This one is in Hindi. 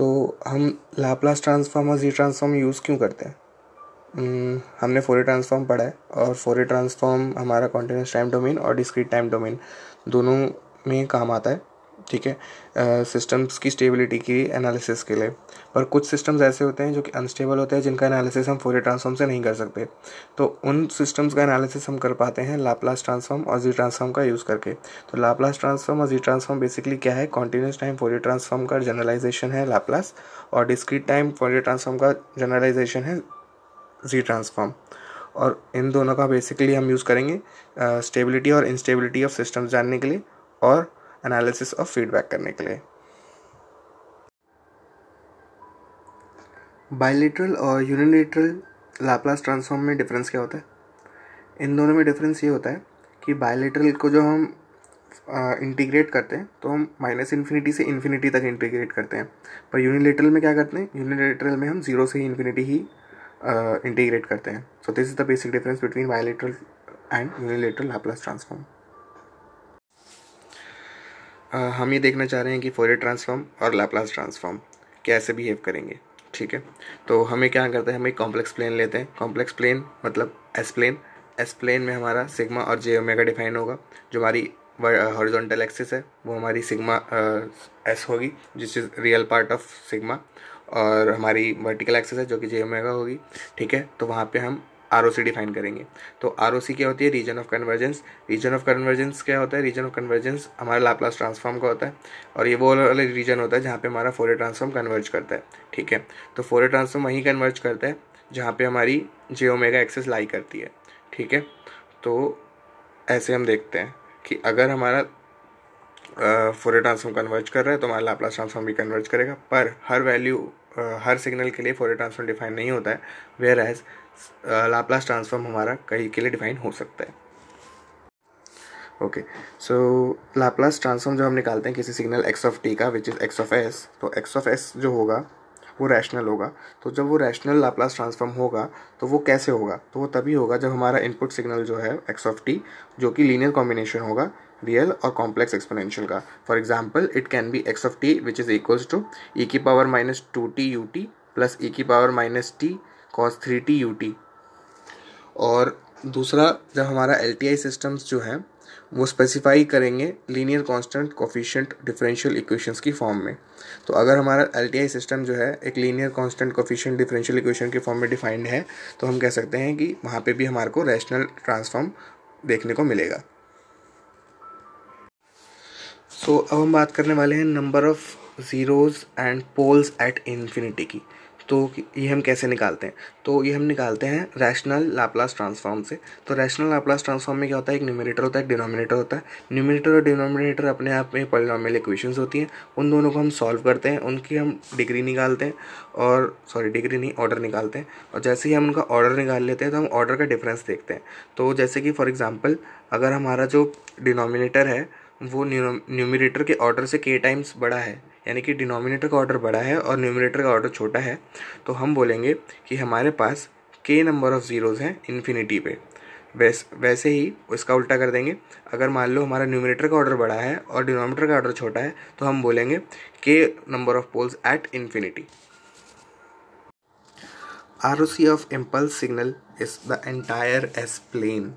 तो हम लाप्लास ट्रांसफॉर्म और जी ट्रांसफॉर्म यूज़ क्यों करते हैं? हम्म, हमने फोरी ट्रांसफॉर्म पढ़ा है और फोरी ट्रांसफॉर्म हमारा कॉन्टीन्यूस टाइम डोमेन और डिस्क्रीट टाइम डोमेन दोनों में काम आता है। ठीक है सिस्टम्स की स्टेबिलिटी की एनालिसिस के लिए। पर कुछ सिस्टम्स ऐसे होते हैं जो कि अनस्टेबल होते हैं, जिनका एनालिसिस हम फोरियर ट्रांसफॉर्म से नहीं कर सकते। तो उन सिस्टम्स का एनालिसिस हम कर पाते हैं लाप्लास ट्रांसफॉर्म और जी ट्रांसफॉर्म का यूज़ करके। तो लाप्लास ट्रांसफॉर्म और जी ट्रांसफॉर्म बेसिकली क्या है? कॉन्टीन्यूस टाइम फोरियर ट्रांसफॉर्म का जनरलाइजेशन है लाप्लास और डिस्क्रीट टाइम फोरियर ट्रांसफॉर्म का जनरलाइजेशन है जी ट्रांसफॉर्म और इन दोनों का बेसिकली हम यूज़ करेंगे स्टेबिलिटी और इंस्टेबिलिटी ऑफ़ सिस्टम्स जानने के लिए और एनालिसिस और फीडबैक करने के लिए। बायलेटरल और यूनिलेटरल लाप्लास ट्रांसफॉर्म में डिफरेंस क्या होता है? इन दोनों में डिफरेंस ये होता है कि बायलेटरल को जो हम इंटीग्रेट करते हैं तो हम माइनस इन्फिनिटी से इन्फिनिटी तक इंटीग्रेट करते हैं। पर यूनिलेटरल में क्या करते हैं? यूनिलेटरल में हम ज़ीरो से ही इन्फिनिटी ही इंटीग्रेट करते हैं। So this is the basic difference between bilateral and unilateral Laplace transform हम ये देखना चाह रहे हैं कि फोरियर ट्रांसफॉर्म और लैपलास ट्रांसफॉर्म कैसे बिहेव करेंगे, ठीक है? तो हमें क्या करते हैं, हम एक कॉम्प्लेक्स प्लेन लेते हैं। कॉम्प्लेक्स प्लेन मतलब एस प्लेन एस प्लेन में हमारा सिग्मा और जे ओमेगा डिफाइन होगा। जो हमारी हॉरिजॉन्टल एक्सिस है, वो हमारी सिग्मा एस होगी जिस is real part of sigma और हमारी वर्टिकल एक्सिस है, जो कि जे ओमेगा होगी, ठीक है? तो वहाँ पे हम ROC डिफाइन करेंगे। तो ROC क्या होती है? Region of convergence region of convergence क्या होता है? रीजन ऑफ़ कन्वर्जेंस हमारा लाप्लास ट्रांसफॉर्म का होता है और ये वो वाला रीजन होता है जहाँ पे हमारा फोरे ट्रांसफॉर्म कन्वर्ज करता है, ठीक है? तो फोरे ट्रांसफॉर्म वहीं कन्वर्ज करता है जहाँ पे हमारी जियोमेगा एक्सेस लाई करती है, ठीक है? तो ऐसे हम देखते हैं कि अगर हमारा फोरे ट्रांसफॉर्म कन्वर्ज कर रहा है तो हमारा लाप्लास ट्रांसफॉर्म भी कन्वर्ज करेगा। पर हर वैल्यू हर सिग्नल के लिए फोरे ट्रांसफॉर्म डिफाइन नहीं होता है। वेयर एज लाप्लास ट्रांसफॉर्म हमारा कहीं के लिए डिफाइन हो सकता है। ओके सो लाप्लास ट्रांसफॉर्म जब हम निकालते हैं किसी सिग्नल एक्स ऑफ़ टी का which is x of s तो एक्स ऑफ़ एस जो होगा, वो रैशनल होगा। तो जब वो रैशनल लाप्लास ट्रांसफॉर्म होगा तो वो कैसे होगा? तो वो तभी होगा जब हमारा इनपुट सिग्नल जो है एक्स ऑफ़ टी जो कि लीनियर कॉम्बिनेशन होगा रियल और कॉम्प्लेक्स एक्सपोनेंशियल का। For example it can be x of t which is equals to e की power minus two t u t plus e की power minus t cos three t u t और दूसरा जब हमारा एल टी आई सिस्टम्स जो हैं वो स्पेसिफाई करेंगे linear constant coefficient differential equations की फॉर्म में। तो अगर हमारा एल टी आई सिस्टम जो है एक linear constant coefficient differential equation के फॉर्म में डिफाइंड है तो हम कह सकते हैं कि वहाँ पे भी हमारे को रैशनल ट्रांसफॉर्म देखने को मिलेगा। सो so, अब हम बात करने वाले हैं number of zeros and poles at infinity की। तो ये हम कैसे निकालते हैं? तो ये हम निकालते हैं रैशनल लाप्लास ट्रांसफॉर्म से। तो रैशनल लाप्लास ट्रांसफॉर्म में क्या होता है? एक न्यूमिनेटर होता है, एक डिनोमिनेटर होता है। न्यूमिनेटर और डिनोमिनेटर अपने आप में पॉलिनॉमियल इक्वेशंस होती हैं। उन दोनों को हम सॉल्व करते हैं, उनकी हम डिग्री निकालते हैं और सॉरी डिग्री नहीं ऑर्डर निकालते हैं। और जैसे ही हम उनका ऑर्डर निकाल लेते हैं तो हम ऑर्डर का डिफरेंस देखते हैं। तो जैसे कि फॉर एग्ज़ाम्पल अगर हमारा जो डिनोमिनेटर है, वो न्यूमिनेटर के ऑर्डर से के टाइम्स बड़ा है यानी कि डिनोमिनेटर का ऑर्डर बड़ा है और न्यूमिनेटर का ऑर्डर छोटा है तो हम बोलेंगे कि हमारे पास के नंबर ऑफ़ ज़ीरोज़ हैं इन्फिनिटी पे। वैस, वैसे ही इसका उल्टा कर देंगे। अगर मान लो हमारा न्यूमिनेटर का ऑर्डर बड़ा है और डिनोमिनेटर का ऑर्डर छोटा है तो हम बोलेंगे के number of poles at infinity R O C of impulse signal is the entire s plane